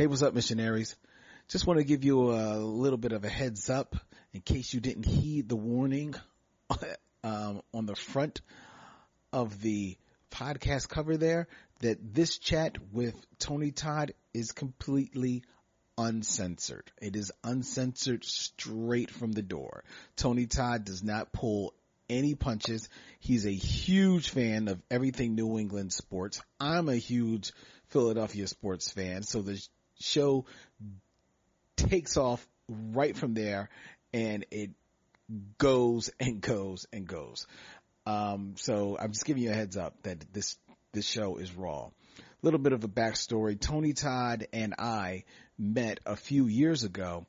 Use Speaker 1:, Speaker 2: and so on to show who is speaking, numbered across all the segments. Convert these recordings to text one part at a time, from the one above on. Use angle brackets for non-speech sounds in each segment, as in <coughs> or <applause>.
Speaker 1: Hey, what's up, missionaries? Just want to give you a little bit of a heads up in case you didn't heed the warning <laughs> um, on the front of the podcast cover there that this chat with Tony Todd is completely uncensored. It is uncensored straight from the door. Tony Todd does not pull any punches. He's a huge fan of everything New England sports. I'm a huge Philadelphia sports fan. So the show takes off right from there and it goes and goes and goes. Um, so I'm just giving you a heads up that this, this show is raw. A little bit of a backstory. Tony Todd and I met a few years ago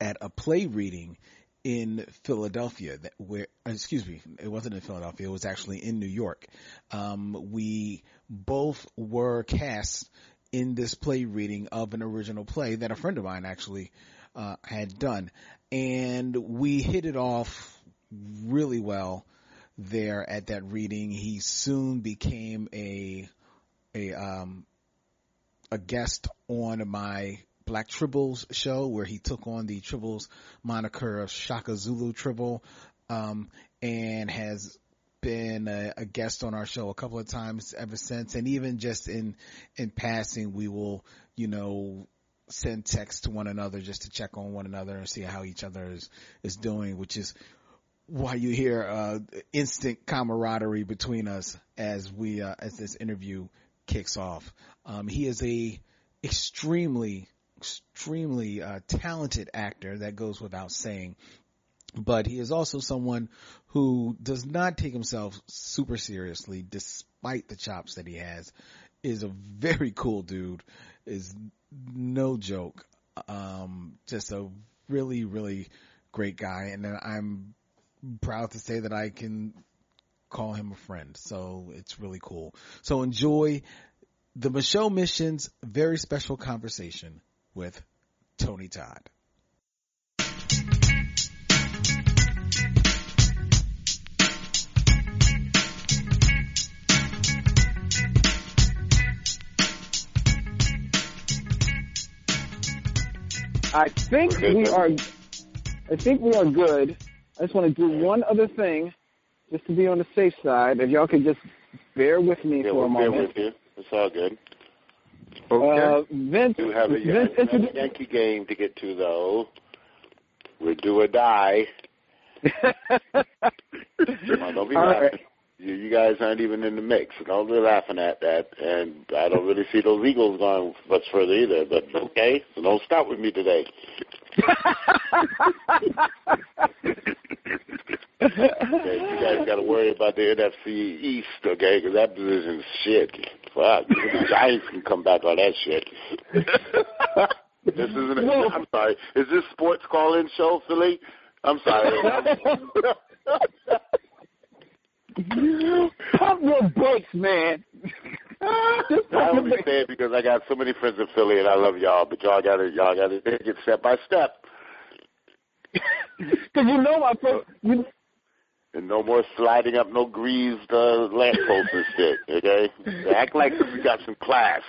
Speaker 1: at a play reading in Philadelphia that where, excuse me, it wasn't in Philadelphia. It was actually in New York. Um, we both were cast in this play reading of an original play that a friend of mine actually, uh, had done. And we hit it off really well there at that reading. He soon became a, a, um, a guest on my Black Tribbles show where he took on the Tribbles moniker of Shaka Zulu Tribble, um, and has been a, a, guest on our show a couple of times ever since. And even just in, in passing, we will, you know, send texts to one another just to check on one another and see how each other is, is doing, which is why you hear, uh, instant camaraderie between us as we, uh, as this interview kicks off. Um, he is a extremely extremely uh, talented actor. That goes without saying. But he is also someone who does not take himself super seriously, despite the chops that he has. Is a very cool dude. Is no joke. Um, just a really, really great guy, and I'm proud to say that I can call him a friend. So it's really cool. So enjoy the Micheaux Missions very special conversation with Tony Todd.
Speaker 2: I think we are. I think we are good. I just want to do one other thing, just to be on the safe side. If y'all could just bear with me
Speaker 3: yeah,
Speaker 2: for
Speaker 3: we'll
Speaker 2: a moment.
Speaker 3: Bear with you. It's all good.
Speaker 2: Okay. Uh, Vince,
Speaker 3: we have a,
Speaker 2: Vince,
Speaker 3: have a Yankee game to get to, though. We're do or die. <laughs> on, don't be
Speaker 2: All
Speaker 3: laughing. You, you guys aren't even in the mix. and Don't be laughing at that. And I don't really see those Eagles going much further either. But okay, so don't stop with me today. okay, you guys got to worry about the NFC East, okay? Because that division's shit. Fuck, the Giants can come back on that shit. this isn't. A, I'm sorry. Is this sports call-in show, Philly? I'm sorry. <laughs> <laughs>
Speaker 2: Pump your brakes, man. <laughs>
Speaker 3: I only say it because I got so many friends in Philly, and I love y'all. But y'all got to y'all got to take it step by step. <laughs>
Speaker 2: Because you know my first. You,
Speaker 3: and no more sliding up no greased uh, lampposts and shit, okay? Act like you got some class.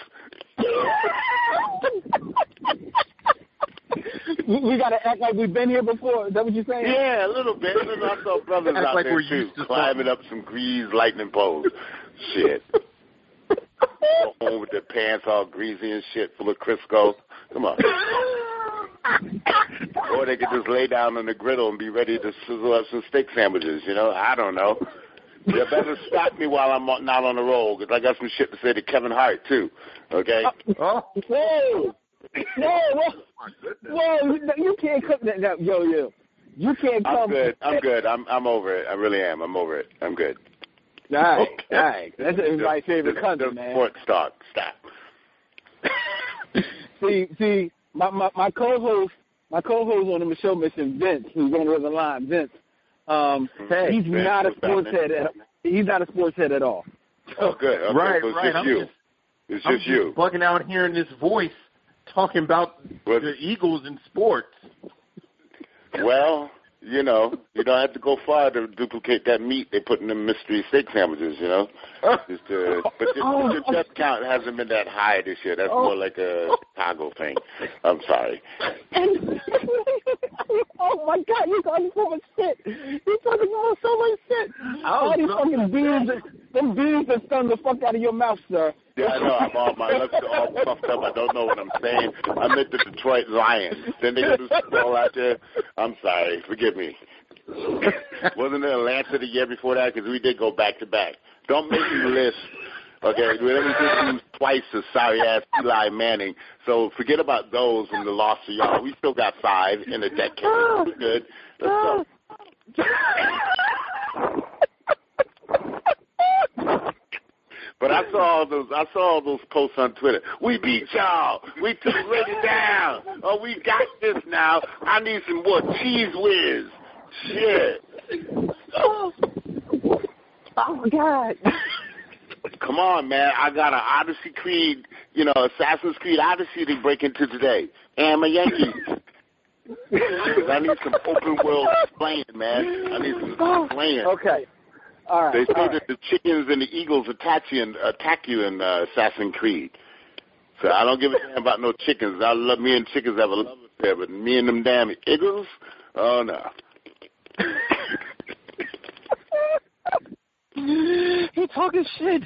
Speaker 2: We, we got to act like we've been here before. Is that what you're saying?
Speaker 3: Yeah, a little bit. I saw brothers
Speaker 4: Act
Speaker 3: out
Speaker 4: like
Speaker 3: there
Speaker 4: we're
Speaker 3: too,
Speaker 4: used to
Speaker 3: climbing up some greased lightning poles. Shit. Go home with their pants all greasy and shit, full of Crisco. Come on. or they could just lay down on the griddle and be ready to sizzle up some steak sandwiches. You know, I don't know. You better stop me while I'm not on the roll because I got some shit to say to Kevin Hart too. Okay.
Speaker 2: Oh, oh. whoa, whoa, whoa, whoa! You can't come that, that yo yo. You can't come.
Speaker 3: I'm good. I'm good. I'm I'm over it. I really am. I'm over it. I'm good.
Speaker 2: All right,
Speaker 3: Okay.
Speaker 2: all right. That's everybody's favorite
Speaker 3: The-
Speaker 2: country,
Speaker 3: the
Speaker 2: man.
Speaker 3: Sports talk. Stop. <laughs>
Speaker 2: see, see, my, my my co-host, my co-host on the Micheaux Mission, Vince, who's on the other line, Vince. Um,
Speaker 3: Hey,
Speaker 2: he's
Speaker 3: Vince,
Speaker 2: not a
Speaker 3: what's
Speaker 2: sports head. At, he's not a sports head at all.
Speaker 3: Oh, good. Okay,
Speaker 4: Right,
Speaker 3: so it's
Speaker 4: right.
Speaker 3: just
Speaker 4: I'm
Speaker 3: you.
Speaker 4: just-
Speaker 3: it's
Speaker 4: I'm
Speaker 3: just you.
Speaker 4: bugging out hearing this voice talking about
Speaker 3: What?
Speaker 4: the Eagles in sports.
Speaker 3: Well, you know, you don't have to go far to duplicate that meat they put in the mystery steak sandwiches. You know, <laughs> just uh, but your,
Speaker 2: Oh,
Speaker 3: your death count hasn't been that high this year. That's
Speaker 2: oh.
Speaker 3: more like a Chicago thing. I'm sorry.
Speaker 2: And <laughs> <laughs> oh my God, you're talking so much shit. You're talking about so much shit. All these fucking beans, them beans that stung the fuck out of your mouth, sir.
Speaker 3: Yeah, I know. I'm all my lips are all <laughs> puffed up. I don't know what I'm saying. I meant the Detroit Lions. Then they go to Super Bowl out there. I'm sorry. Forgive me. <laughs> Wasn't it Atlanta the year before that? Because we did go back to back. Don't make me list. Okay, we only did lose twice to sorry ass Eli Manning. So forget about those and the loss to y'all. We still got five in a decade. We're good. Let's go. But I saw all those. I saw all those posts on Twitter. We beat y'all. We took Brady down. Oh, we got this now. I need some more Cheez Whiz. Shit.
Speaker 2: Oh, oh God.
Speaker 3: Come on, man. I got an Odyssey Creed, you know, Assassin's Creed Odyssey to break into today. And I'm a Yankee. <laughs> I need some open world playing, man. I need some playing.
Speaker 2: Okay. All right.
Speaker 3: They say
Speaker 2: all
Speaker 3: that
Speaker 2: right.
Speaker 3: the chickens and the eagles attack you in, attack you in uh, Assassin's Creed. So I don't give a damn about no chickens. I love me and chickens have a love affair, but me and them damn eagles, oh no. <laughs>
Speaker 2: He talking shit.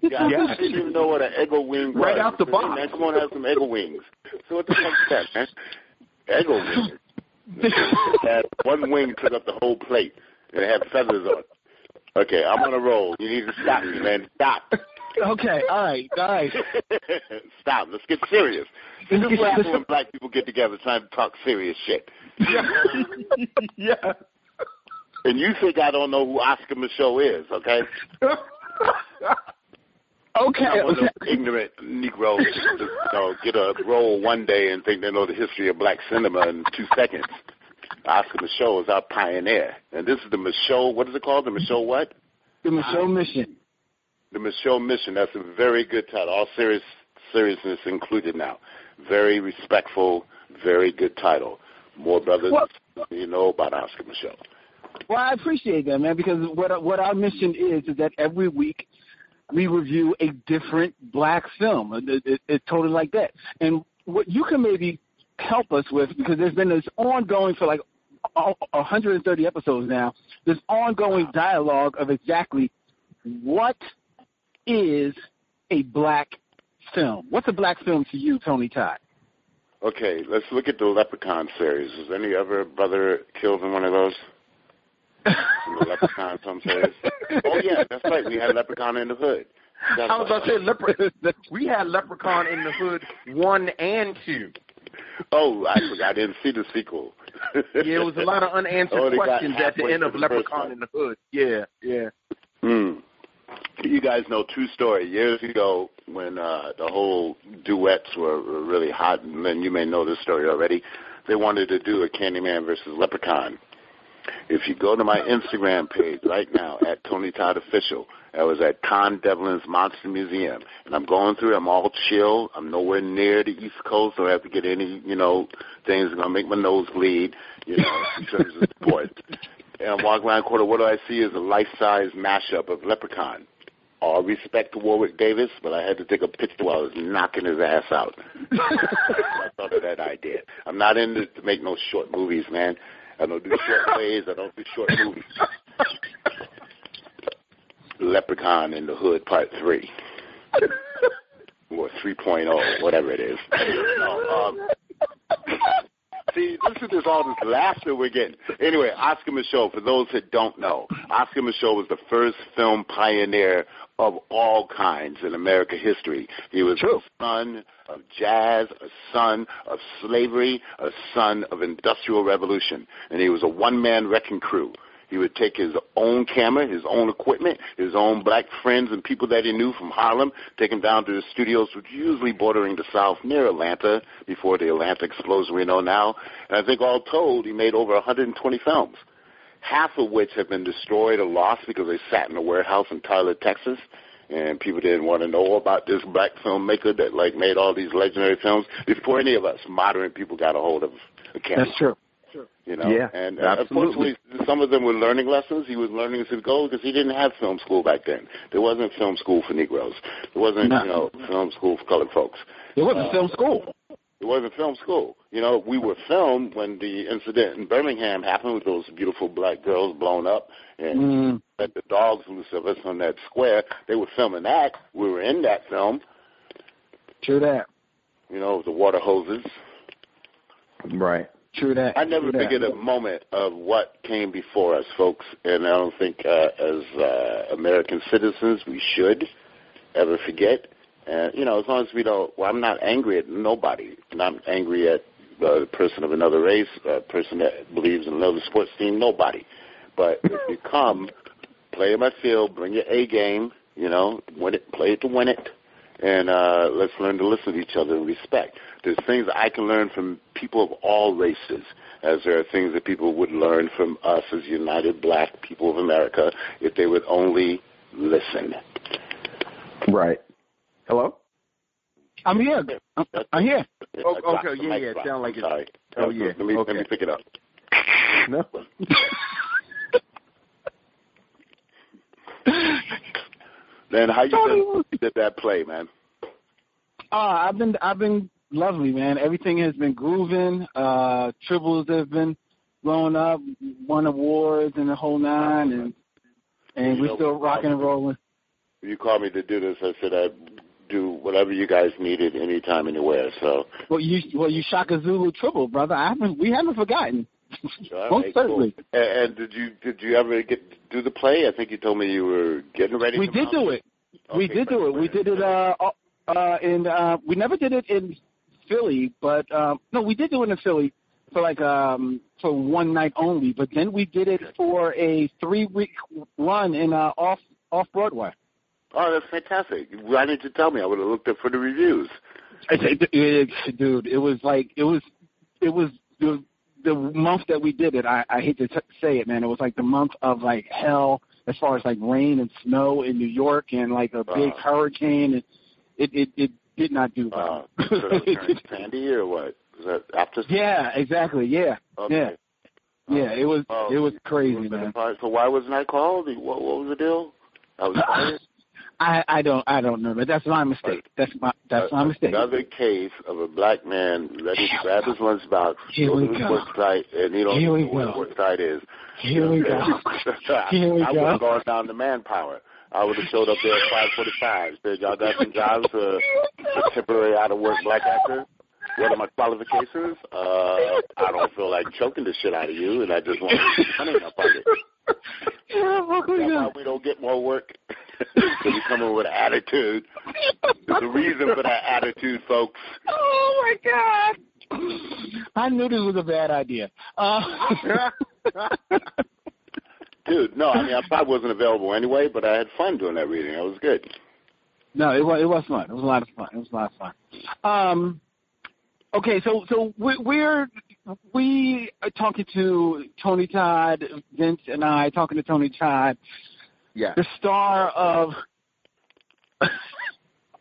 Speaker 2: He
Speaker 3: Yeah,
Speaker 2: talking
Speaker 3: I didn't even know what an eggo wing was.
Speaker 4: Right out the
Speaker 3: Hey,
Speaker 4: box.
Speaker 3: Man, come on, have some eggo wings. So what the fuck is that, man? Eggo wings. <laughs> It had one wing took up the whole plate, and it had feathers on it. Okay, I'm on a roll. You need to stop me, man. Stop.
Speaker 2: Okay, all right, all right. <laughs>
Speaker 3: Stop. Let's get serious. This is what happens when black people get together trying to talk serious shit.
Speaker 4: Yeah. <laughs> yeah.
Speaker 3: And you think I don't know who Oscar Micheaux is, okay? <laughs>
Speaker 2: Okay,
Speaker 3: I'm one of those ignorant Negroes just, you know, get a role one day and think they know the history of black cinema in two seconds. Oscar Micheaux is our pioneer. And this is the Micheaux, what is it called? The Micheaux what?
Speaker 2: The Micheaux Mission.
Speaker 3: The Micheaux Mission. That's a very good title. All serious seriousness included now. Very respectful, very good title. More brothers
Speaker 2: Well-
Speaker 3: you know about Oscar Micheaux.
Speaker 2: Well, I appreciate that, man, because what what our mission is is that every week we review a different black film. It, it, it's totally like that. And what you can maybe help us with, because there's been this ongoing for like 130 episodes now, this ongoing dialogue of exactly what is a black film. What's a black film to you, Tony Todd?
Speaker 3: Okay, let's look at the Leprechaun series. Was any other brother killed in one of those? In the Leprechaun film series? Oh yeah, that's right. We had Leprechaun in the Hood. That's
Speaker 4: I was about to say, lepre- we had Leprechaun in the Hood one and two.
Speaker 3: Oh, I forgot. I didn't see the sequel.
Speaker 4: Yeah, it was a lot of unanswered
Speaker 3: Oh,
Speaker 4: questions at the end of
Speaker 3: the
Speaker 4: Leprechaun in the Hood. Yeah, yeah.
Speaker 3: Hmm. You guys know true story. Years ago, when uh, the whole duets were, were really hot, and then you may know this story already, they wanted to do a Candyman versus Leprechaun. If you go to my Instagram page right now at Tony Todd Official, I was at Con Devlin's Monster Museum, and I'm going through. I'm all chill. I'm nowhere near the East Coast, so I have to get any, you know, things gonna make my nose bleed, you know, in terms of sports. And I'm walking around corner. What do I see is a life-size mashup of Leprechaun. All respect to Warwick Davis, but I had to take a picture while I was knocking his ass out. <laughs> I thought of that idea. I'm not in this to make no short movies, man. I don't do short <laughs> plays. I don't do short movies. Leprechaun in the Hood Part 3. or 3.0, whatever it is. <laughs> No, um, see, listen to this, all this laughter we're getting. Anyway, Oscar Micheaux, for those that don't know, Oscar Micheaux was the first film pioneer of all kinds in American history. He was
Speaker 2: True.
Speaker 3: a son of jazz, a son of slavery, a son of industrial revolution, and he was a one-man wrecking crew. He would take his own camera, his own equipment, his own black friends and people that he knew from Harlem, take them down to the studios, which usually bordering the South near Atlanta, before the Atlanta explosion we know now. And I think all told, he made over 120 films, half of which have been destroyed or lost because they sat in a warehouse in Tyler, Texas. And people didn't want to know about this black filmmaker that like made all these legendary films before any of us modern people got a hold of a camera
Speaker 2: That's true.
Speaker 3: You know.
Speaker 4: Yeah,
Speaker 3: and uh,
Speaker 4: absolutely.
Speaker 3: unfortunately, some of them were learning lessons. He was learning as he go because he didn't have film school back then. There wasn't film school for Negroes. There wasn't,
Speaker 2: No.
Speaker 3: you know, film school for colored folks.
Speaker 2: It wasn't film school.
Speaker 3: It wasn't film school. You know, we were filmed when the incident in Birmingham happened with those beautiful black girls blown up and
Speaker 2: Mm.
Speaker 3: let the dogs loose of us on that square. They were filming that. We were in that film.
Speaker 2: True that.
Speaker 3: You know, the water hoses.
Speaker 4: Right.
Speaker 2: True that.
Speaker 3: I never forget a moment of what came before us, folks, and I don't think uh, as uh, American citizens we should ever forget. And you know, as long as we don't, well, I'm not angry at nobody. I'm not angry at uh, a person of another race, a person that believes in another sports team, nobody. But if you come, play in my field, bring your A game, you know, win it, play it to win it, and uh, let's learn to listen to each other and respect. There's things I can learn from people of all races, as there are things that people would learn from us as united black people of America if they would only listen.
Speaker 4: Right. Hello.
Speaker 2: I'm here. I'm, I'm here.
Speaker 4: Oh, okay, yeah,
Speaker 3: mic
Speaker 4: yeah,
Speaker 3: drop.
Speaker 4: sound like
Speaker 3: I'm
Speaker 4: it-
Speaker 3: Sorry.
Speaker 4: oh, yeah,
Speaker 3: Let me, let me pick it up.
Speaker 4: No. <laughs> <laughs>
Speaker 3: Then how you been, did that play, man?
Speaker 2: Uh, I've been I've been lovely, man. Everything has been grooving. Uh, Tribbles have been blowing up, won awards and the whole nine, and and
Speaker 3: You
Speaker 2: we're
Speaker 3: know,
Speaker 2: still rocking and rolling.
Speaker 3: You called me to do this. I said I'd do whatever you guys needed, anytime, anywhere. So,
Speaker 2: Well, you well you Shaka Zulu Tribble, brother. I haven't we haven't forgotten. <laughs>
Speaker 3: all
Speaker 2: Most certainly.
Speaker 3: cool. And, and did you did you ever get do the play? I think you told me you were getting ready.
Speaker 2: We did do it. we did do it. We did it. Uh, uh, in uh, we never did it in Philly, but um, no, we did do it in Philly for like um for one night only. But then we did it for a three week run in uh, off off Broadway.
Speaker 3: Oh, that's fantastic. Why didn't you tell me? I would have looked up for the reviews.
Speaker 2: It, it, it, dude, it was like it was it was the month that we did it. I, I hate to t- say it, man. It was like the month of like hell as far as like rain and snow in New York and like a big
Speaker 3: Uh.
Speaker 2: hurricane. And it it it did not do well.
Speaker 3: so that <laughs> Sandy or what? Was that after?
Speaker 2: yeah, exactly. Yeah,
Speaker 3: Okay.
Speaker 2: yeah, yeah. It was
Speaker 3: Oh,
Speaker 2: it was crazy, man.
Speaker 3: So why wasn't I called? What, what was the deal? I was. <laughs>
Speaker 2: I I don't I don't know, but that's my mistake. That's my that's my mistake.
Speaker 3: Another case of a black man to grab his lunchbox,
Speaker 2: Here we
Speaker 3: his
Speaker 2: go.
Speaker 3: work site, and he don't
Speaker 2: Here we
Speaker 3: know
Speaker 2: go.
Speaker 3: what work site is.
Speaker 2: Here we go. <laughs> Here we
Speaker 3: I would have gone down to manpower. I would have showed up there at 5:45. Said, "Y'all got some jobs for, for temporary out of work black actor? What are my qualifications? Uh, I don't feel like choking the shit out of you, and I just want to money in my pocket.
Speaker 2: Yeah,
Speaker 3: That's why we don't get more work. <laughs> so we come in with attitude. There's a reason for that attitude, folks.
Speaker 2: Oh my god! I knew this was a bad idea. Uh, <laughs>
Speaker 3: Dude, no, I mean, I probably wasn't available anyway, but I had fun doing that reading. It was good.
Speaker 2: no, it was it was fun. It was a lot of fun. It was a lot of fun. Um, okay, so so we- we're we are talking to Tony Todd, Vince, and I talking to Tony Todd,
Speaker 4: Yeah.
Speaker 2: the star of <laughs>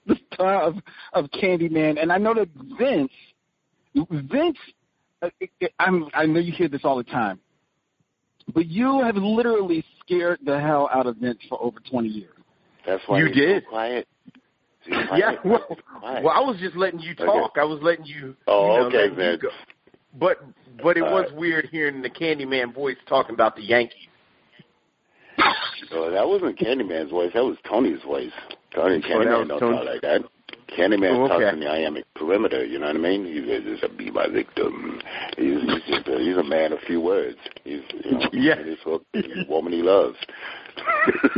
Speaker 2: the star of of Candyman, and I know that Vince, Vince, uh, I'm I know you hear this all the time, but you have literally scared the hell out of Vince for over twenty years.
Speaker 3: That's why
Speaker 4: You
Speaker 3: he's
Speaker 4: did.
Speaker 3: So quiet. He's <laughs>
Speaker 4: Yeah. Well,
Speaker 3: Quiet.
Speaker 4: well, I was just letting you talk. I was letting you.
Speaker 3: Oh,
Speaker 4: you know,
Speaker 3: okay,
Speaker 4: letting you
Speaker 3: Vince.
Speaker 4: go. But but it
Speaker 3: All
Speaker 4: was
Speaker 3: right.
Speaker 4: weird hearing the Candyman voice talking about the Yankees.
Speaker 3: So that wasn't Candyman's voice. That was Tony's voice. Tony
Speaker 4: Oh, that
Speaker 3: Candyman
Speaker 4: was
Speaker 3: don't
Speaker 4: Tony.
Speaker 3: talk like that. Candyman
Speaker 4: Oh,
Speaker 3: talks in the Iambic pentameter. You know what I mean? He's just a be my victim. He's, he's just a, he's a man of few words. He's you know <laughs>
Speaker 4: Yeah.
Speaker 3: he's for the woman he loves. <laughs>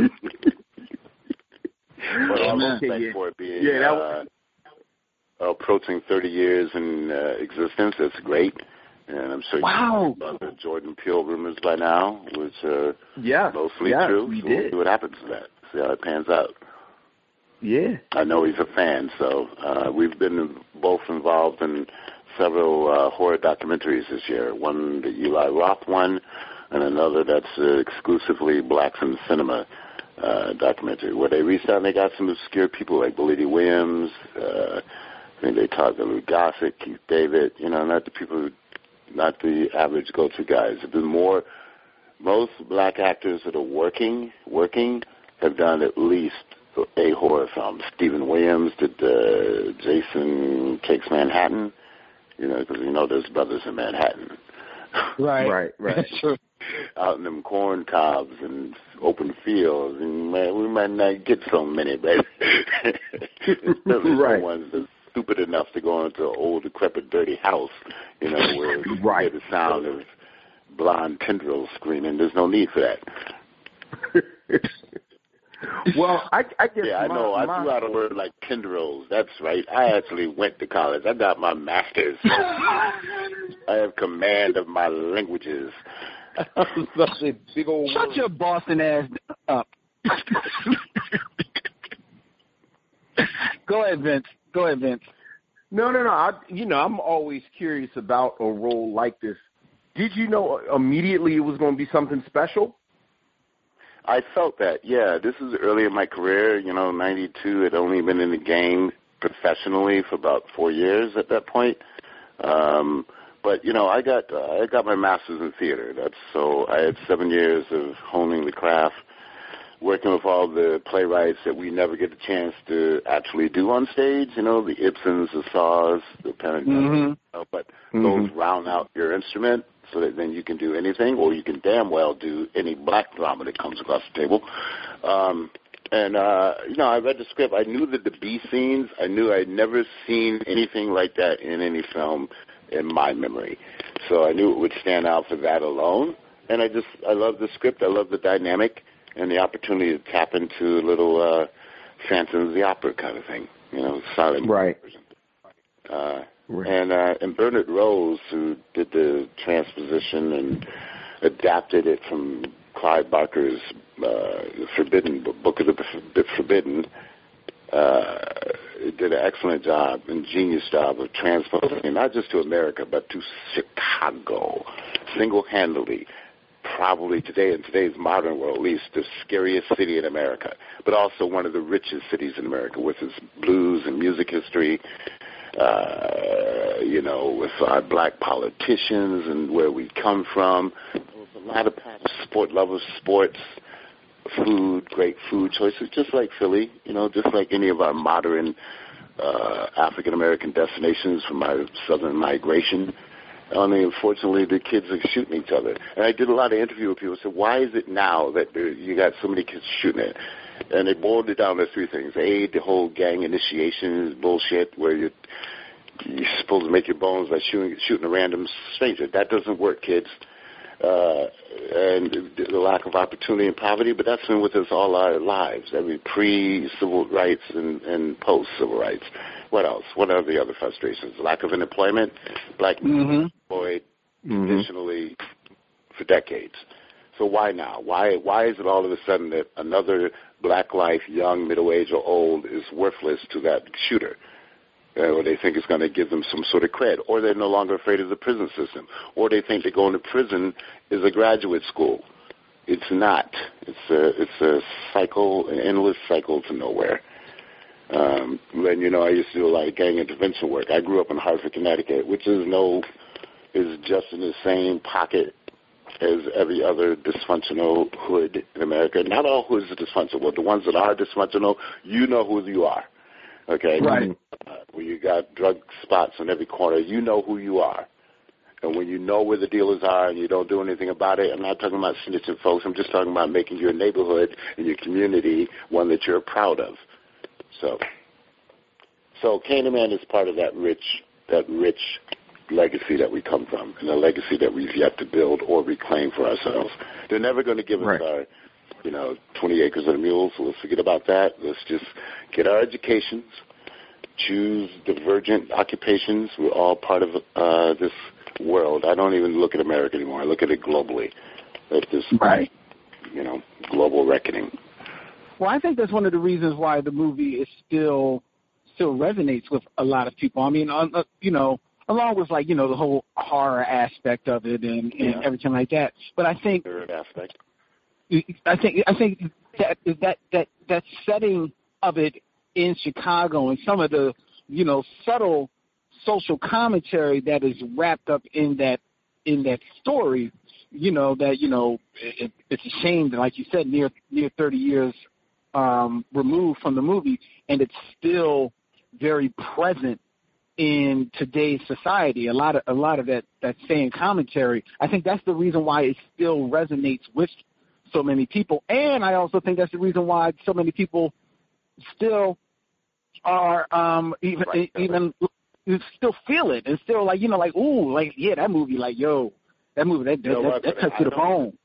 Speaker 3: but all respect
Speaker 4: Yeah.
Speaker 3: for it being
Speaker 4: Yeah, that
Speaker 3: uh, approaching 30 years in uh, existence. That's great. And I'm sure
Speaker 2: Wow.
Speaker 3: you know about the Jordan Peele rumors by now, which are
Speaker 4: Yeah.
Speaker 3: mostly
Speaker 4: yeah,
Speaker 3: true.
Speaker 4: We
Speaker 3: so we'll see what happens to that. See how it pans out.
Speaker 4: Yeah.
Speaker 3: I know he's a fan, so uh, we've been both involved in several uh, horror documentaries this year. One, the Eli Roth one, and another that's uh, exclusively blacks in cinema uh, documentary, where they reached out and they got some obscure people like Billy Williams. Uh, I think they talked to Lou Gossett, Keith David. You know, not the people, who, not the average go-to guys. It's been more. Most black actors that are working, working, have done at least a horror film. Stephen Williams did uh, Jason Takes Manhattan. You know, because you know there's brothers in Manhattan.
Speaker 2: Right.
Speaker 4: Right, right. <laughs>
Speaker 2: Sure.
Speaker 3: out in them corn cobs and open fields, and man, we might not get so many, but <laughs> especially
Speaker 4: Right.
Speaker 3: the ones that's stupid enough to go into an old, decrepit, dirty house, you know, <laughs> where you
Speaker 4: Right.
Speaker 3: hear the sound of blonde tendrils screaming. There's no need for that. <laughs>
Speaker 4: well, I, I guess
Speaker 3: Yeah, I
Speaker 4: my,
Speaker 3: know. I
Speaker 4: my,
Speaker 3: threw out a word like tendrils. That's right. I actually went to college. I got my master's. <laughs> I have command of my languages.
Speaker 4: Such a big old
Speaker 2: Shut
Speaker 4: word.
Speaker 2: your Boston ass up. Go ahead, Vince. Go ahead, Vince.
Speaker 4: No, no, no. I, you know, I'm always curious about a role like this. Did you know immediately it was going to be something special?
Speaker 3: I felt that, yeah. This is early in my career. You know, '92 had only been in the game professionally for about four years at that point. Um, but you know, I got uh, I got my master's in theater. That's so I had seven years of honing the craft, working with all the playwrights that we never get a chance to actually do on stage. You know, the Ibsens, the Saws, the Penn
Speaker 2: Mhm.
Speaker 3: you know, but
Speaker 4: Mhm.
Speaker 3: those round out your instrument so that then you can do anything, or you can damn well do any black drama that comes across the table. Um, and uh, you know, I read the script. I knew that the bee scenes. I knew I'd never seen anything like that in any film in my memory. So I knew it would stand out for that alone. And I just, I love the script. I love the dynamic and the opportunity to tap into a little uh, Phantom of the Opera kind of thing. You know, silent
Speaker 4: Right.
Speaker 3: Uh,
Speaker 4: Right.
Speaker 3: and uh, and Bernard Rose, who did the transposition and adapted it from Clive Barker's uh, Forbidden Book of the the Forbidden, uh, did an excellent job ingenious job of transposing not just to America but to Chicago, single-handedly. Probably today in today's modern world, at least the scariest city in America, but also one of the richest cities in America with its blues and music history, uh, you know, with our black politicians and where we come from. A lot of sport lovers, sports, food, great food choices, just like Philly, you know, just like any of our modern uh, African American destinations from our southern migration. Only unfortunately, the kids are shooting each other. And I did a lot of interview with people. Said, why is it now that you got so many kids shooting it? And they boiled it down to three things: a, the whole gang initiation bullshit, where you you're supposed to make your bones by shooting shooting a random stranger. That doesn't work, kids. Uh, and the the lack of opportunity and poverty, but that's been with us all our lives. I mean, pre-civil rights and, and post-civil rights. What else? What are the other frustrations? Lack of employment, black
Speaker 2: Mhm.
Speaker 3: employed
Speaker 4: Mhm.
Speaker 3: traditionally for decades. So why now? Why why is it all of a sudden that another black life, young, middle age, or old, is worthless to that shooter? Uh, or they think it's going to give them some sort of cred, or they're no longer afraid of the prison system, or they think that going to prison is a graduate school. It's not. It's a it's a cycle, an endless cycle to nowhere. Um, and you know, I used to do a lot of gang intervention work. I grew up in Hartford, Connecticut, which is no is just in the same pocket as every other dysfunctional hood in America. Not all hoods are dysfunctional, the ones that are dysfunctional, you know who you are. Okay,
Speaker 2: Right.
Speaker 3: Uh, where you got drug spots on every corner, you know who you are. And when you know where the dealers are and you don't do anything about it, I'm not talking about snitching folks. I'm just talking about making your neighborhood and your community one that you're proud of. So, so Candyman is part of that rich, that rich legacy that we come from, and a legacy that we've yet to build or reclaim for ourselves. They're never going to give us
Speaker 4: Right.
Speaker 3: our, you know, 20 acres of the mule. So let's forget about that. Let's just get our educations, choose divergent occupations. We're all part of uh, this world. I don't even look at America anymore. I look at it globally. At this,
Speaker 2: Right.
Speaker 3: you know, global reckoning.
Speaker 2: Well, I think that's one of the reasons why the movie is still still resonates with a lot of people. I mean, uh, uh, you know, along with like you know the whole horror aspect of it and, and
Speaker 3: Yeah.
Speaker 2: everything like that. But I think
Speaker 3: Third aspect.
Speaker 2: I think I think that that that that setting of it in Chicago and some of the you know subtle social commentary that is wrapped up in that in that story, you know that you know it, it's a shame that like you said near near 30 years um removed from the movie and it's still very present in today's society. A lot of a lot of that that same commentary. I think that's the reason why it still resonates with so many people, and I also think that's the reason why so many people still are um even
Speaker 3: Right.
Speaker 2: even still feel it and still like you know like ooh like yeah that movie like yo that movie that
Speaker 3: You know
Speaker 2: that,
Speaker 3: what,
Speaker 2: that,
Speaker 3: but
Speaker 2: cuts to the bone.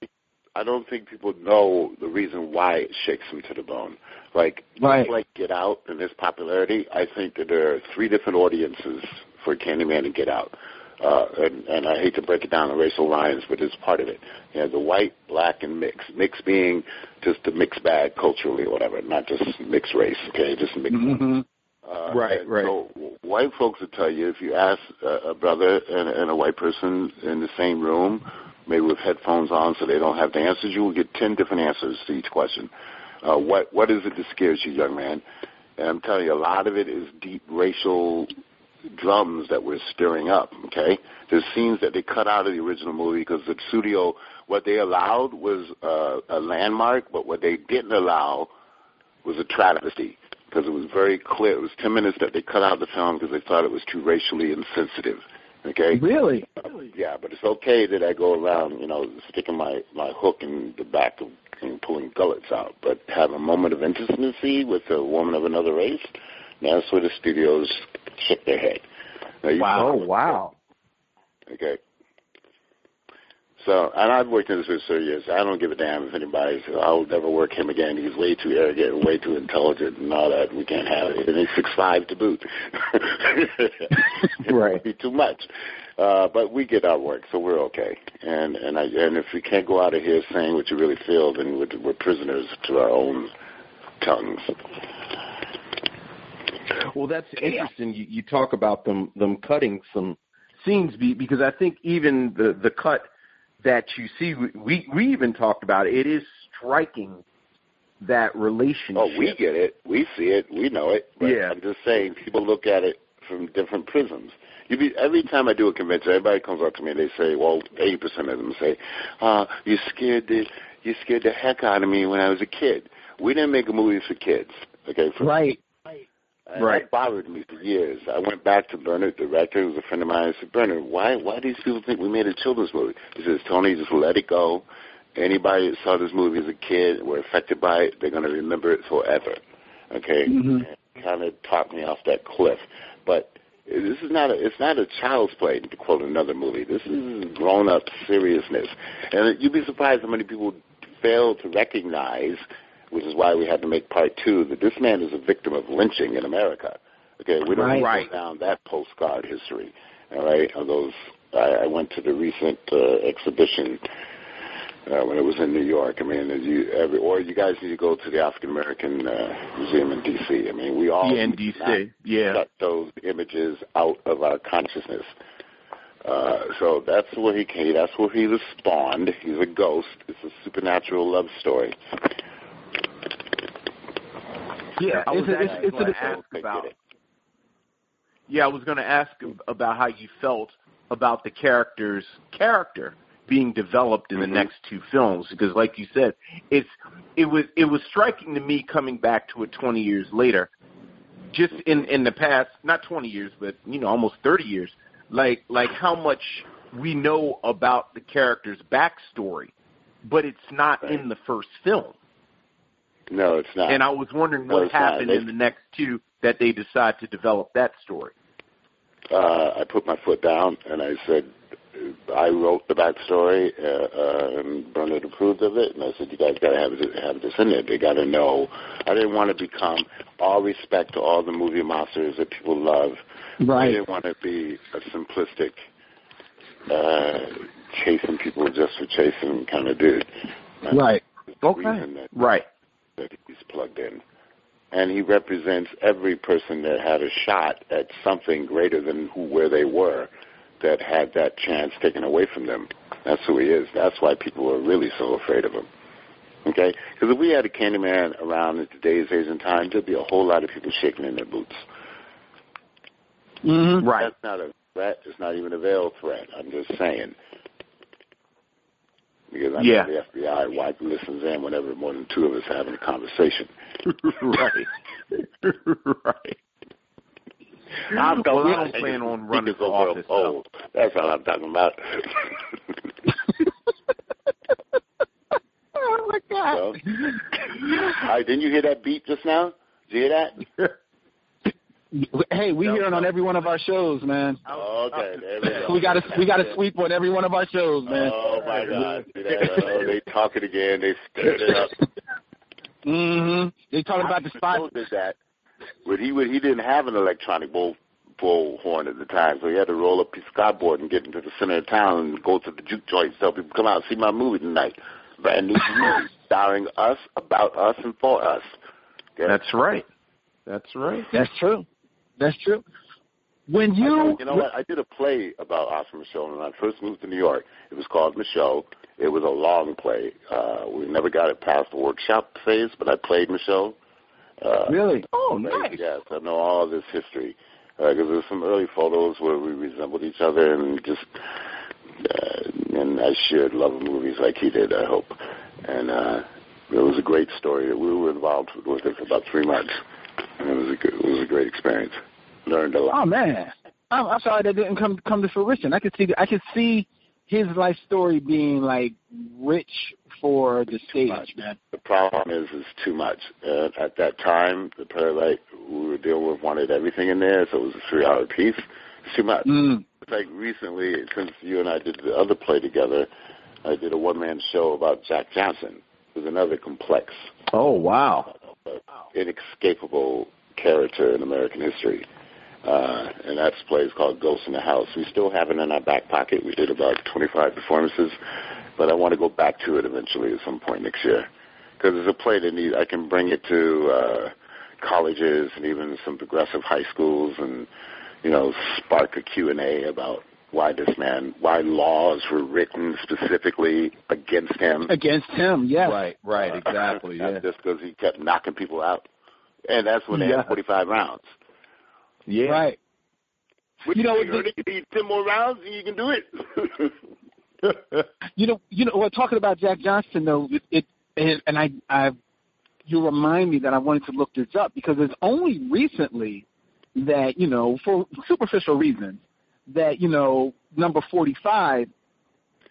Speaker 3: I don't think people know the reason why it shakes them to the bone. Like,
Speaker 2: Right.
Speaker 3: like Get Out and its popularity, I think that there are three different audiences for Candyman and Get Out. Uh, and, and I hate to break it down in racial lines, but it's part of it. You have the white, black, and mixed. Mixed being just a mixed bag culturally or whatever, not just mixed race, okay? Just mixed.
Speaker 2: hmm
Speaker 3: Uh,
Speaker 4: Right, right.
Speaker 3: So white folks will tell you if you ask a, a brother and, and a white person in the same room, maybe with headphones on so they don't have the answers, you will get ten different answers to each question. Uh, what what is it that scares you, young man? And I'm telling you, a lot of it is deep racial drums that we're stirring up. Okay, there's scenes that they cut out of the original movie because the studio, what they allowed was uh, a landmark, but what they didn't allow was a travesty because it was very clear. It was 10 minutes that they cut out of the film because they thought it was too racially insensitive. Okay?
Speaker 2: Really?
Speaker 3: Uh, yeah, but it's okay that I go around, you know, sticking my, my hook in the back of and pulling gullets out. But have a moment of intimacy with a woman of another race, that's where the studios shake their head. Now,
Speaker 4: Oh wow.
Speaker 3: Okay. So, and I've worked in this for so years. I don't give a damn if anybody says, I'll never work him again. He's way too arrogant and way too intelligent and all that. We can't have it. And he's six five to boot. It <laughs> <laughs>
Speaker 4: Right.
Speaker 3: would be too much. Uh, but we get our work, so we're okay. And and I and if we can't go out of here saying what you really feel, then we're, we're prisoners to our own tongues.
Speaker 4: Well, that's interesting. You, you talk about them them cutting some scenes because I think even the the cut that you see, we we even talked about it. It is striking that relationship.
Speaker 3: Oh, we get it. We see it. We know it. But
Speaker 4: Yeah.
Speaker 3: I'm just saying, people look at it from different prisms. You be, every time I do a convention, everybody comes up to me and they say, well, 80% of them say, uh, you scared the, you scared the heck out of me when I was a kid. We didn't make a movie for kids. Okay, for
Speaker 2: Right.
Speaker 3: And
Speaker 4: Right.
Speaker 3: That bothered me for years. I went back to Bernard, the director, who was a friend of mine. I said, Bernard, why why do these people think we made a children's movie? He says, Tony, just let it go. Anybody that saw this movie as a kid were affected by it, they're going to remember it forever. Okay,
Speaker 2: Mhm.
Speaker 3: kind of talked me off that cliff. But this is not a it's not a child's play to quote another movie. This is grown up seriousness, and you'd be surprised how many people fail to recognize, which is why we had to make part two, that this man is a victim of lynching in America. Okay, we don't
Speaker 2: Right.
Speaker 4: Right.
Speaker 3: down that postcard history. All right, of those. I, I went to the recent uh, exhibition uh, when it was in New York. I mean, you every, or you guys need to go to the African American uh, Museum in D.C. I mean, we all
Speaker 4: Yeah, in DC. Yeah.
Speaker 3: shut those images out of our consciousness. Uh, so that's where he came. That's where he was spawned. He's a ghost. It's a supernatural love story.
Speaker 2: Yeah.
Speaker 4: I was
Speaker 2: It's it's,
Speaker 4: going to ask about. Yeah, I was going to ask about how you felt about the character's character being developed in the
Speaker 3: Mhm.
Speaker 4: next two films because, like you said, it's it was it was striking to me coming back to it 20 years later. Just in in the past, not 20 years, but you know, almost 30 years. Like like how much we know about the character's backstory, but it's not
Speaker 3: Right.
Speaker 4: in the first film.
Speaker 3: No, it's not.
Speaker 4: And I was wondering
Speaker 3: No,
Speaker 4: what happened
Speaker 3: They-
Speaker 4: in the next two that they decide to develop that story.
Speaker 3: uh, I put my foot down and I said, I wrote the backstory, uh, uh, and Bernard approved of it, and I said, you guys got to have it, have this in there. They got to know. I didn't want to become all respect to all the movie monsters that people love.
Speaker 2: Right.
Speaker 3: I didn't want to be a simplistic, uh, chasing people just for chasing kind of dude.
Speaker 2: Right.
Speaker 4: Okay.
Speaker 3: that,
Speaker 4: Right.
Speaker 3: That he's plugged in. And he represents every person that had a shot at something greater than who where they were, that had that chance taken away from them. That's who he is. That's why people are really so afraid of him. Okay? Because if we had a Candyman around in today's age and time, there'd be a whole lot of people shaking in their boots.
Speaker 2: hmm
Speaker 4: Right.
Speaker 3: That's not a threat. It's not even a veiled threat. I'm just saying. Because I
Speaker 4: Yeah.
Speaker 3: know the FBI wipe listens in whenever more than two of us having a conversation. <laughs>
Speaker 4: right. right. I'm well, I don't plan on running for office.
Speaker 3: Oh, that's all I'm talking about. <laughs>
Speaker 2: oh my god!
Speaker 3: So, all right, didn't you hear that beat just now? Did you hear that? <laughs>
Speaker 2: Hey, we hear it on every one of our shows, man.
Speaker 3: Oh, okay, there we go. <laughs>
Speaker 2: we got a we got to sweep on every one of our shows, man.
Speaker 3: Oh my God! Oh, they talk it again. They stirred it up. <laughs>
Speaker 2: Mm-hmm. They talking about the spot.
Speaker 3: Did that? But he would, he didn't have an electronic bull bullhorn at the time, so he had to roll up his of cardboard and get into the center of town and go to the juke joint, and tell people come out and see my movie tonight. Brand new movie starring us, about us, and for us.
Speaker 4: Okay? That's right. That's right.
Speaker 2: That's true. That's true. When you,
Speaker 3: you know what, I did a play about Oscar Micheaux when I first moved to New York. It was called Micheaux. It was a long play. Uh, we never got it past the workshop phase, but I played Micheaux. Uh,
Speaker 2: really?
Speaker 3: Oh, nice. Yes, I know all this history because uh, there's some early photos where we resembled each other and just uh, and I shared love of movies like he did. I hope, and uh, it was a great story. We were involved with it for about three months, and it was a good, it was a great experience. Learned a lot.
Speaker 2: Oh man, I'm, I'm sorry that didn't come come to fruition. I could see I could see his life story being like rich for the stage, man.
Speaker 3: The problem is, is too much. Uh, at that time, the Playwright we were dealing with wanted everything in there, so it was a three-hour piece. It's too much.
Speaker 2: Mm.
Speaker 3: It's like recently, since you and I did the other play together, I did a one-man show about Jack Johnson, who's another complex.
Speaker 4: Oh wow!
Speaker 3: Inescapable character in American history. Uh, and that play is called Ghost in the House. We still have it in our back pocket. We did about 25 performances, but I want to go back to it eventually at some point next year because it's a play that need. I can bring it to uh, colleges and even some progressive high schools, and you know, spark a Q and A about why this man, why laws were written specifically against him.
Speaker 2: Against him, yes.
Speaker 4: Right, right, exactly.
Speaker 3: Uh,
Speaker 4: yeah.
Speaker 3: Just because he kept knocking people out, and that's when they yeah. had 45 rounds.
Speaker 4: Yeah.
Speaker 2: Right.
Speaker 3: What you, know, think, you need ten more rounds and you can do
Speaker 2: it. <laughs> you know, you know. Well, talking about Jack Johnson though, it, it and I, I, you remind me that I wanted to look this up because it's only recently that you know, for superficial reasons, that you know, number forty-five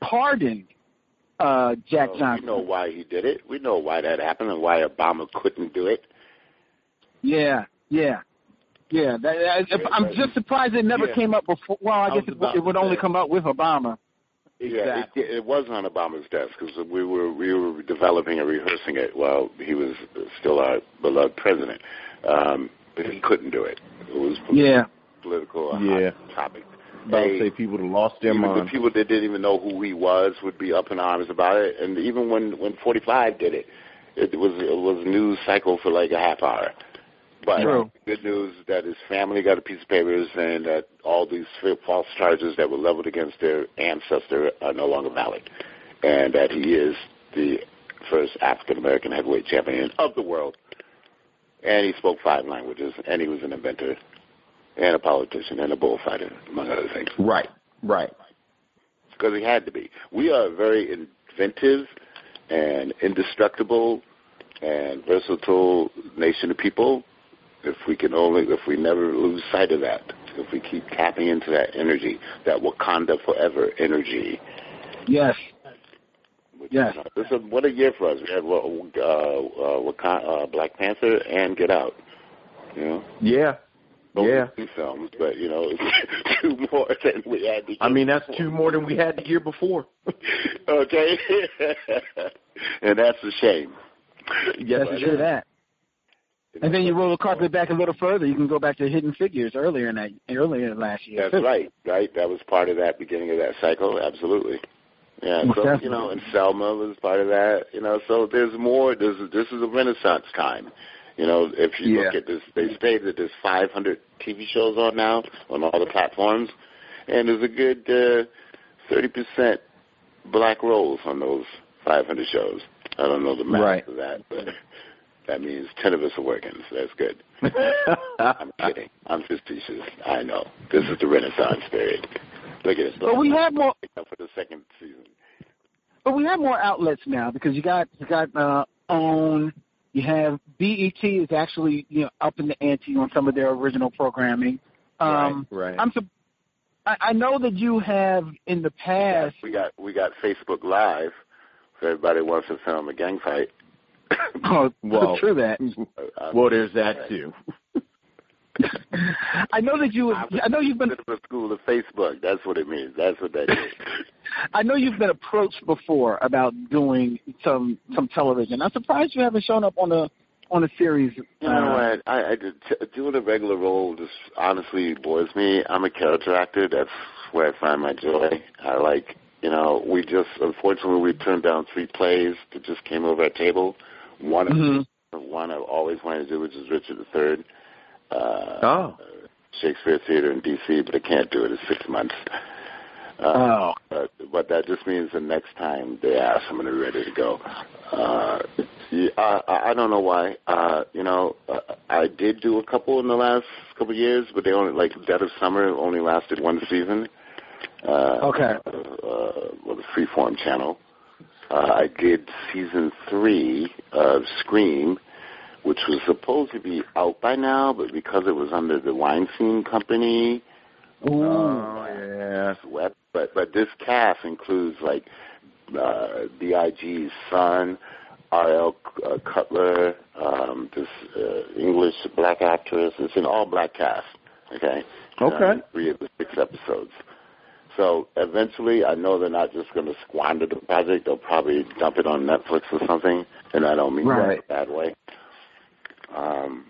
Speaker 2: pardoned uh, Jack
Speaker 3: well,
Speaker 2: Johnson.
Speaker 3: We know why he did it. We know why that happened and why Obama couldn't do it.
Speaker 2: Yeah, yeah. Yeah, that, I'm just surprised it never
Speaker 3: yeah.
Speaker 2: came up before. Well, I, I guess it, it would only come up with Obama.
Speaker 3: Exactly. Yeah, it, it was on Obama's desk because we were we were developing and rehearsing it while he was still our beloved president. Um, but he couldn't do it. It was
Speaker 2: yeah
Speaker 3: political
Speaker 4: yeah.
Speaker 3: topic.
Speaker 4: About to say people that lost their
Speaker 3: even
Speaker 4: mind.
Speaker 3: The people that didn't even know who he was would be up in arms about it. And even when when 45 did it, it was it was news cycle for like a half hour. But
Speaker 2: True.
Speaker 3: good news that his family got a piece of paper saying that all these false charges that were leveled against their ancestor are no longer valid, and that he is the first African American heavyweight champion of the world. And he spoke five languages, and he was an inventor, and a politician, and a bullfighter, among other things.
Speaker 4: Right, right.
Speaker 3: Because he had to be. We are a very inventive and indestructible and versatile nation of people. If we can only if we never lose sight of that if we keep tapping into that energy that wakanda forever energy.
Speaker 2: Yes.
Speaker 3: Which
Speaker 2: yes.
Speaker 3: is, this is what a year for us. We had uh, uh, wakanda, uh, black panther and get out. You know?
Speaker 4: Yeah
Speaker 3: Both
Speaker 4: yeah
Speaker 3: two films but you know it's <laughs> two more than we had the
Speaker 4: i mean that's two more than we had the year before <laughs> <laughs>
Speaker 3: okay and that's a shame
Speaker 2: yes
Speaker 3: but,
Speaker 2: sure that and then you roll the carpet back a little further. You can go back to Hidden Figures earlier in that earlier last year.
Speaker 3: That's right, right. That was part of that beginning of that cycle. Absolutely. Yeah. So
Speaker 2: definitely.
Speaker 3: you know, and Selma was part of that. You know, so there's more. There's this is a renaissance time. You know, if you
Speaker 4: Yeah.
Speaker 3: look at this, they say that there's 500 TV shows on now on all the platforms, and there's a good uh, 30% black roles on those 500 shows. I don't know the math
Speaker 4: Right.
Speaker 3: of that, but <laughs> that means 10 of us are working. So that's good. <laughs> I'm kidding. I'm just facetious. I know. This is the Renaissance period. Look at it.
Speaker 2: But we have more.
Speaker 3: for the second season.
Speaker 2: But we have more outlets now because you got you got uh, OWN. You have BET is actually you know up in the ante on some of their original programming. Um,
Speaker 4: right, right.
Speaker 2: I'm. Su- I, I know that you have in the past.
Speaker 3: We got we got Facebook Live for everybody wants to film a gang fight.
Speaker 2: Oh, <coughs>
Speaker 4: Well-
Speaker 2: true that.
Speaker 4: Well, there's that too.
Speaker 2: I know that you.
Speaker 3: I was-
Speaker 2: I know you've been.
Speaker 3: Of a school of Facebook. That's what it means. That's what that is. <laughs>
Speaker 2: I know you've been approached before about doing some some television. I'm surprised you haven't shown up on a on a series.
Speaker 3: You know what? I, I did, t- doing a regular role just honestly bores me. I'm a character actor. That's where I find my joy. I like, you know, we just unfortunately we turned down three plays that just came over our table. One,
Speaker 2: Mhm.
Speaker 3: one I've always wanted to do, which is Richard III. Uh,
Speaker 4: Oh.
Speaker 3: Shakespeare Theater in D.C., but I can't do it. It's six months. Uh,
Speaker 2: Oh.
Speaker 3: but, but that just means the next time they ask, I'm going to be ready to go. Uh, I, I don't know why. Uh, you know, uh, I did do a couple in the last couple of years, but they only like Dead of Summer only lasted one season. Uh,
Speaker 2: Okay.
Speaker 3: Uh, uh, well, the Freeform channel. Uh, I did season three of Scream, which was supposed to be out by now, but because it was under the Weinstein Company,
Speaker 2: Ooh.
Speaker 4: Oh yeah.
Speaker 3: web, but but this cast includes like uh, Dig's son, R.L. Uh, Cyler, um, this uh, English black actress. It's an all black cast. Okay.
Speaker 4: Okay.
Speaker 3: Uh, three of the six episodes. So eventually, I know they're not just going to squander the project. They'll probably dump it on Netflix or something, and I don't mean that in a bad way. Um,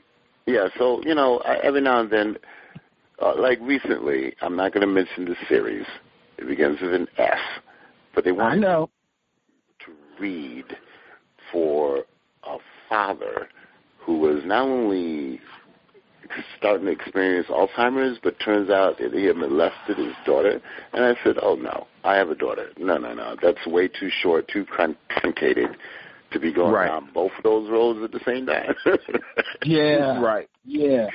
Speaker 3: yeah, so you know, I, every now and then, uh, like recently, I'm not going to mention the series. It begins with an S, but they want to read for a father who was not only starting to experience Alzheimer's, but turns out that he had molested his daughter. And I said, "Oh no, I have a daughter. No, no, no. That's way too short, too trun- truncated to be going
Speaker 4: Right.
Speaker 3: down both of those roads at the same time." <laughs>
Speaker 2: Yeah.
Speaker 4: Right.
Speaker 2: Yeah.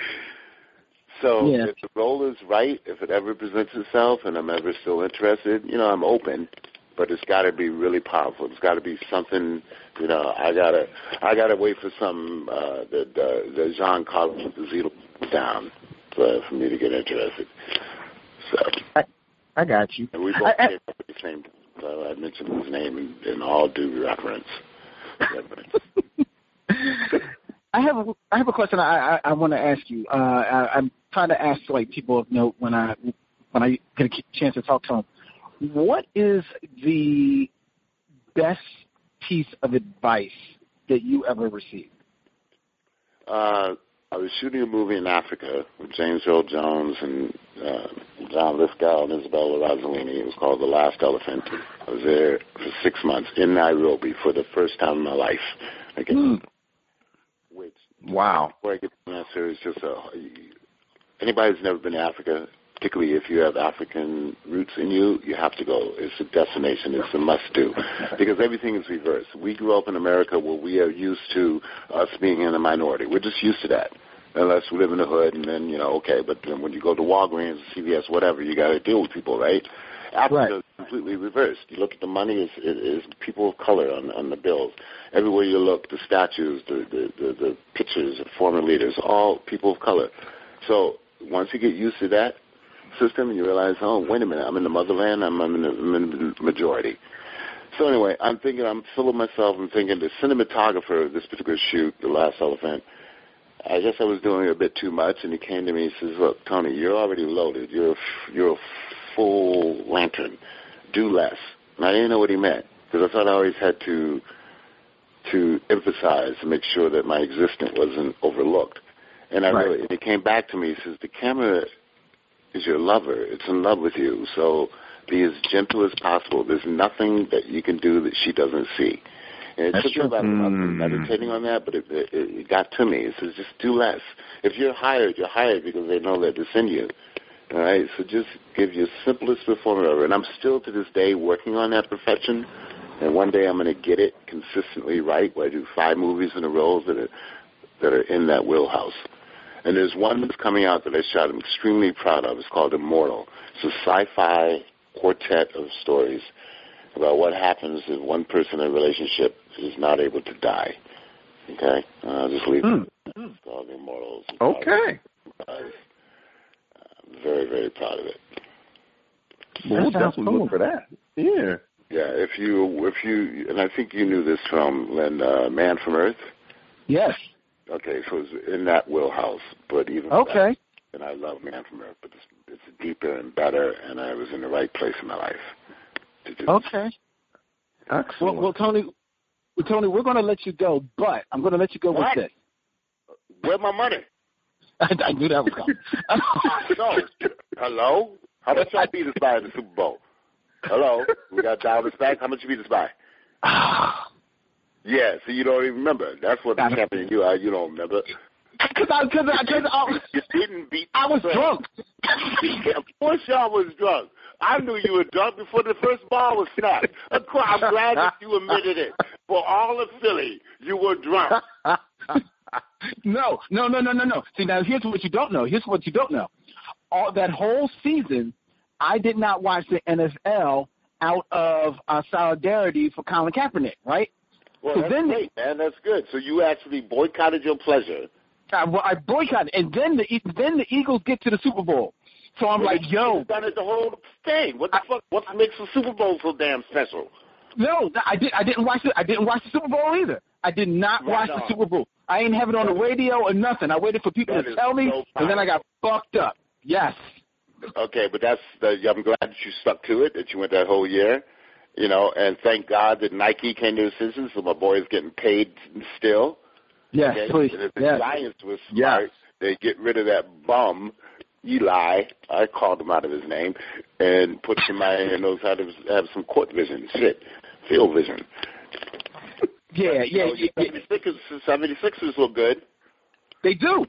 Speaker 3: So
Speaker 2: Yeah.
Speaker 3: if the role is right, if it ever presents itself, and I'm ever still interested, you know, I'm open. But it's got to be really powerful. It's got to be something, you know. I gotta, I gotta wait for some uh, the the, the Jean Carlos Zito down for, for me to get interested. So,
Speaker 2: I I got you.
Speaker 3: and we both
Speaker 2: I- I-
Speaker 3: came up with the same. Uh, I mentioned his name in, in all due reference.
Speaker 2: I have a I have a question I I, I want to ask you. Uh, I, I'm trying to ask like people of note when I when I get a chance to talk to them. What is the best piece of advice that you ever received?
Speaker 3: Uh, I was shooting a movie in Africa with James Earl Jones and uh, John Lithgow and Isabella Rossellini. It was called The Last Elephant. I was there for six months in Nairobi for the first time in my life. Okay.
Speaker 2: Hmm.
Speaker 3: Which,
Speaker 4: Wow.
Speaker 3: before I get to the answer, is just a, anybody who's never been to Africa, particularly if you have African roots in you, you have to go. It's a destination. It's a must-do <laughs> because everything is reversed. We grew up in America where we are used to us being in a minority. We're just used to that. Unless we live in the hood, and then you know, okay. But then when you go to Walgreens, CVS, whatever, you got to deal with people, right? Africa
Speaker 2: Right.
Speaker 3: completely reversed. You look at the money; is is people of color on on the bills. Everywhere you look, the statues, the the the, the pictures of former leaders, all people of color. So once you get used to that system, and you realize, oh, wait a minute, I'm in the motherland. I'm, I'm, in, the, I'm in the majority. So anyway, I'm thinking, I'm full of myself. I'm thinking the cinematographer of this particular shoot, The Last Elephant. I guess I was doing a bit too much, and he came to me and says, "Look, Tony, you're already loaded. You're a, f- you're a full lantern. Do less." And I didn't know what he meant because I thought I always had to to emphasize to make sure that my existence wasn't overlooked. And I
Speaker 2: Right.
Speaker 3: really, and he came back to me. He says, "The camera is your lover. It's in love with you. So be as gentle as possible. There's nothing that you can do that she doesn't see." And it
Speaker 2: That's
Speaker 3: took me about a month
Speaker 4: Mm.
Speaker 3: meditating on that, but it, it, it got to me. It says, just do less. If you're hired, you're hired because they know that it's in you. All right, so just give your simplest performance ever. And I'm still to this day working on that perfection. And one day I'm going to get it consistently right, where I do five movies in a row that are that are in that wheelhouse. And there's one that's coming out that I shot. I'm extremely proud of. It's called Immortal. It's a sci-fi quartet of stories about what happens if one person in a relationship is not able to die. Okay, uh, I'll just leave it. It's called Immortals.
Speaker 4: Okay.
Speaker 3: Uh, very, very proud of it.
Speaker 4: Well, we'll
Speaker 2: That
Speaker 4: definitely
Speaker 2: cool.
Speaker 4: look for that. Yeah.
Speaker 3: Yeah, if you, if you, and I think you knew this from when uh, Man from Earth.
Speaker 2: Yes.
Speaker 3: Okay, so it's in that wheelhouse, but even
Speaker 2: Okay.
Speaker 3: that, and I love Man from Earth, but it's, it's deeper and better, and I was in the right place in my life to do.
Speaker 2: Okay. Well,
Speaker 4: Excellent.
Speaker 2: well, Tony, well, Tony, we're going to let you go, but I'm going to let you go
Speaker 3: What?
Speaker 2: with this.
Speaker 3: Where my money?
Speaker 2: I, <laughs> I knew that was coming. <laughs>
Speaker 3: No. Hello? How much y'all beat us by in the Super Bowl? Hello? We got to dial this back. How much you beat us by? <sighs> Yeah, so you don't even remember. That's what the
Speaker 2: Got it.
Speaker 3: champion you are. You don't remember.
Speaker 2: Because I, cause I, cause I,
Speaker 3: You didn't beat.
Speaker 2: I was
Speaker 3: the
Speaker 2: drunk.
Speaker 3: Yeah, <laughs> of course y'all was drunk. I knew you were drunk before the first ball was snapped. Of course, I'm glad that you admitted it. For all of Philly, you were drunk. <laughs>
Speaker 2: no, no, no, no, no, no. See, now here's what you don't know. Here's what you don't know. All that whole season, I did not watch the NFL out of uh, solidarity for Colin Kaepernick, right?
Speaker 3: Well,
Speaker 2: So
Speaker 3: that's
Speaker 2: then-
Speaker 3: great, man. That's good. So you actually boycotted your pleasure.
Speaker 2: I, well, I boycotted, and then the E- then the Eagles get to the Super Bowl. So I'm like, yo,
Speaker 3: done it the whole thing. What the fuck? What makes the Super Bowl so damn special?
Speaker 2: no, I did. I didn't watch it. I didn't watch the Super Bowl either. I did not
Speaker 3: Right
Speaker 2: watch
Speaker 3: on.
Speaker 2: the Super Bowl. I ain't have it on the radio or nothing. I waited for people
Speaker 3: That
Speaker 2: to tell me,
Speaker 3: so
Speaker 2: and then I got fucked up. Yes.
Speaker 3: Okay, but that's the, I'm glad that you stuck to it. That you went that whole year. You know, and thank God that Nike came to assistance, so my boy is getting paid still.
Speaker 2: Yes,
Speaker 3: Okay?
Speaker 2: please.
Speaker 3: And if the
Speaker 2: Yes.
Speaker 3: Giants
Speaker 4: Yes.
Speaker 3: smart, they get rid of that bum, Eli. I called him out of his name, and put somebody that knows how to have some court vision, shit, field vision.
Speaker 2: Yeah, yeah,
Speaker 3: So
Speaker 2: yeah, yeah.
Speaker 3: 76ers, 76ers look good.
Speaker 2: They do.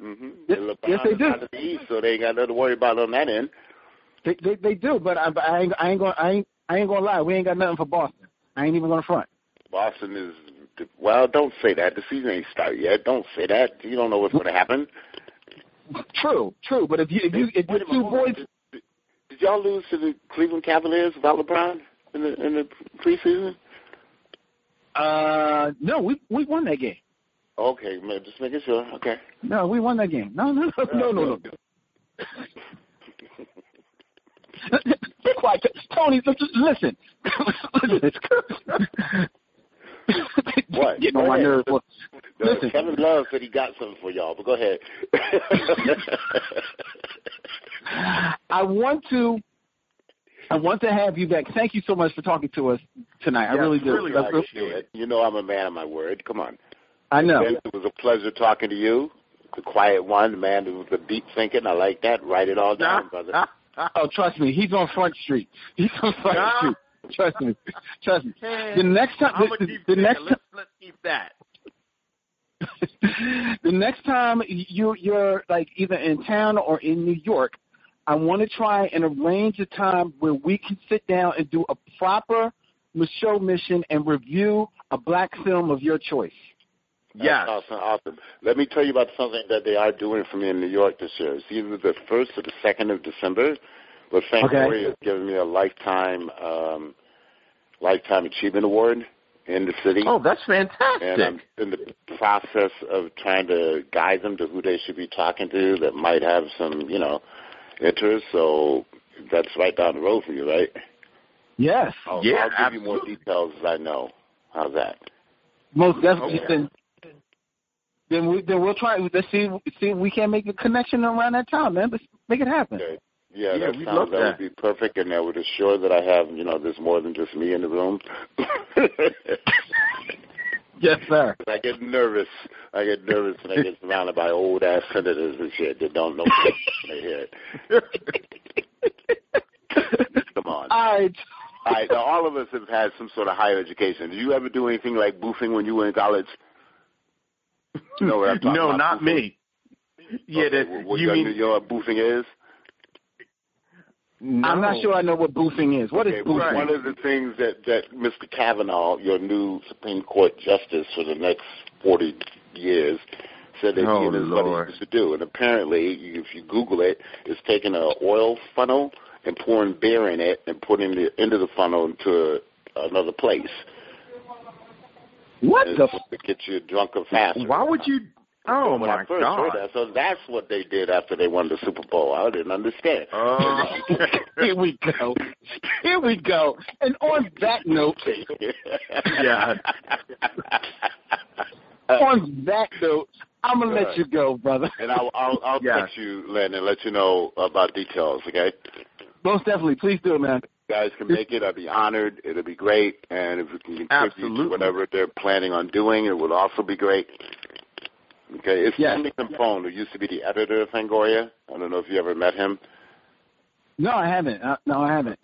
Speaker 3: Mm-hmm.
Speaker 2: Yes-
Speaker 3: They look
Speaker 2: yes, they do.
Speaker 3: out of the East, so they ain't got nothing to worry about on that end.
Speaker 2: They they, they do. But I, I ain't I ain't gonna I ain't I ain't gonna lie. We ain't got nothing for Boston. I ain't even gonna front.
Speaker 3: Boston is well. Don't say that. The season ain't started yet. Don't say that. You don't know what's going to happen.
Speaker 2: True, true. But if you if you if
Speaker 3: Wait
Speaker 2: your two boys,
Speaker 3: Did, did y'all lose to the Cleveland Cavaliers without LeBron in the in the preseason?
Speaker 2: uh, no, we we won that game.
Speaker 3: Okay, man, just making sure. Okay.
Speaker 2: No, we won that game. No, no, no, no, no. no. <laughs> Be quiet, Tony. Listen, <laughs> listen.
Speaker 3: What?
Speaker 2: Getting <laughs>
Speaker 3: Go
Speaker 2: on my nerves. Well, Listen.
Speaker 3: Kevin Love said he got something for y'all, but go ahead. <laughs>
Speaker 2: I want to. I want to have you back. Thank you so much for talking to us tonight. I
Speaker 4: Yes,
Speaker 2: really do.
Speaker 4: really
Speaker 2: real-
Speaker 3: appreciate it. You know I'm a man of my word. Come on.
Speaker 2: I know.
Speaker 3: Vince, it was a pleasure talking to you. The quiet one, the man with the deep thinking. I like that. Write it all down, <laughs> brother.
Speaker 2: Oh, trust me, he's on Front Street. He's on Front Street. Trust me. Trust me. The next time, the, the, the
Speaker 4: thinking?
Speaker 2: next
Speaker 4: let's let's keep that. <laughs>
Speaker 2: the next time you you're like either in town or in New York, I want to try and arrange a time where we can sit down and do a proper show mission and review a black film of your choice.
Speaker 4: Yes.
Speaker 3: That's awesome, awesome. Let me tell you about something that they are doing for me in New York this year. It's either the first or the second of December, but Frank
Speaker 2: Okay.
Speaker 3: Corey is giving me a lifetime um, lifetime achievement award in the city.
Speaker 4: Oh, that's fantastic! and.
Speaker 3: I'm in the process of trying to guide them to who they should be talking to that might have some, you know, interest. So that's right down the road for you, right?
Speaker 2: Yes,
Speaker 3: I'll,
Speaker 4: Yeah,
Speaker 3: I'll give you more details as I know. How's that?
Speaker 2: most definitely.
Speaker 3: Okay.
Speaker 2: Then, then we then we'll try. Let's see see if we can make a connection around that time, man. Let's make it happen.
Speaker 3: Okay. Yeah,
Speaker 4: Yeah,
Speaker 3: that sounds that,
Speaker 4: that.
Speaker 3: would be perfect, and that would assure that I have, you know, there's more than just me in the room. <laughs>
Speaker 2: Yes, sir.
Speaker 3: I get nervous. I get nervous when I get surrounded by old ass senators and shit that don't know what they hear. <laughs> Come on.
Speaker 2: All right.
Speaker 3: All right, now all of us have had some sort of higher education. Did you ever do anything like boofing when you were in college? You know what I'm talking <laughs>
Speaker 4: no,
Speaker 3: about?
Speaker 4: not
Speaker 3: boofing?
Speaker 4: me. Yeah,
Speaker 3: Okay,
Speaker 4: that
Speaker 3: what,
Speaker 4: you
Speaker 3: you
Speaker 4: mean?
Speaker 3: know what boofing is?
Speaker 4: No.
Speaker 2: I'm not sure I know what boofing is. What is
Speaker 3: Okay,
Speaker 2: boofing?
Speaker 3: One of the things that, that Mr. Kavanaugh, your new Supreme Court justice for the next 40 years, said that
Speaker 4: Oh,
Speaker 3: he and his buddies
Speaker 4: Lord.
Speaker 3: used to do. And apparently, if you Google it, it's taking an oil funnel and pouring beer in it and putting it into the funnel into another place.
Speaker 2: What
Speaker 3: And
Speaker 2: the?
Speaker 3: it's to get you drunker faster.
Speaker 4: Why would you? Oh
Speaker 3: when
Speaker 4: my
Speaker 3: I first
Speaker 4: God.
Speaker 3: heard that. So that's what they did after they won the Super Bowl. I didn't understand.
Speaker 4: Oh. <laughs>
Speaker 2: Here we go. Here we go. And on that note, <laughs>
Speaker 4: Yeah. <laughs>
Speaker 2: on that note, I'm gonna let you go, brother.
Speaker 3: And I'll I'll, I'll
Speaker 4: Yeah.
Speaker 3: text you, Len, and let you know about details. Okay.
Speaker 2: Most definitely, please do, it, man.
Speaker 3: You guys can make it. I'd be honored. It'll be great. And if we can contribute
Speaker 4: Absolutely.
Speaker 3: to whatever they're planning on doing, it would also be great. Okay. It's
Speaker 2: Yes.
Speaker 3: Timpone, who used to be the editor of Fangoria. I don't know if you ever met him.
Speaker 2: No, I haven't. Uh, no, I haven't.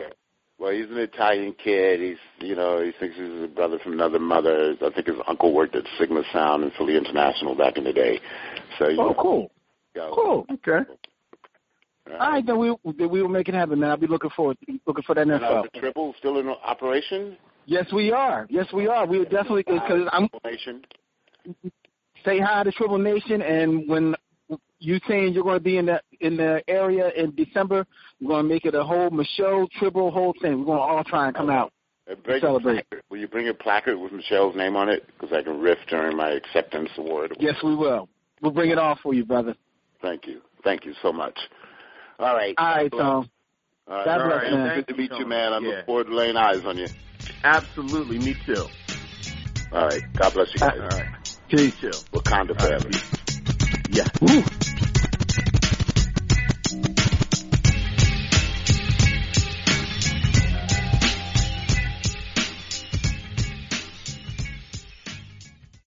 Speaker 3: Well, he's an Italian kid. He's, you know, he thinks he's a brother from another mother. I think his uncle worked at Sigma Sound and Philly International back in the day. So, you
Speaker 2: Oh,
Speaker 3: know,
Speaker 2: cool.
Speaker 3: go.
Speaker 2: Cool.
Speaker 4: Okay.
Speaker 3: Uh,
Speaker 2: All right, then we then we will make it happen, man. I'll be looking forward looking for that
Speaker 3: Now,
Speaker 2: info.
Speaker 3: the Tribble still in operation?
Speaker 2: Yes, we are. Yes, we are. We are definitely because I'm. Say hi to Tribble Nation, and when you saying you're going to be in the in the area in December, we're going to make it a whole Micheaux Tribble whole thing. We're going to all try and come out.
Speaker 3: Bring
Speaker 2: Celebrate.
Speaker 3: placard. Will you bring a placard with Micheaux's name on it? Because I can riff during my acceptance award.
Speaker 2: Yes, we will. We'll bring it all for you, brother.
Speaker 3: Thank you. Thank you so much. All right.
Speaker 2: All right,
Speaker 3: God bless.
Speaker 2: Tom.
Speaker 3: All right.
Speaker 2: God
Speaker 3: All
Speaker 2: bless,
Speaker 3: right.
Speaker 2: man.
Speaker 3: Good to meet you, man. I
Speaker 4: Yeah.
Speaker 3: look forward to laying eyes on you.
Speaker 4: Absolutely. Me too.
Speaker 3: All right. God bless you guys.
Speaker 4: All right.
Speaker 2: Peace.
Speaker 4: Chill.
Speaker 3: Wakanda forever.
Speaker 4: Yeah.
Speaker 2: Woo.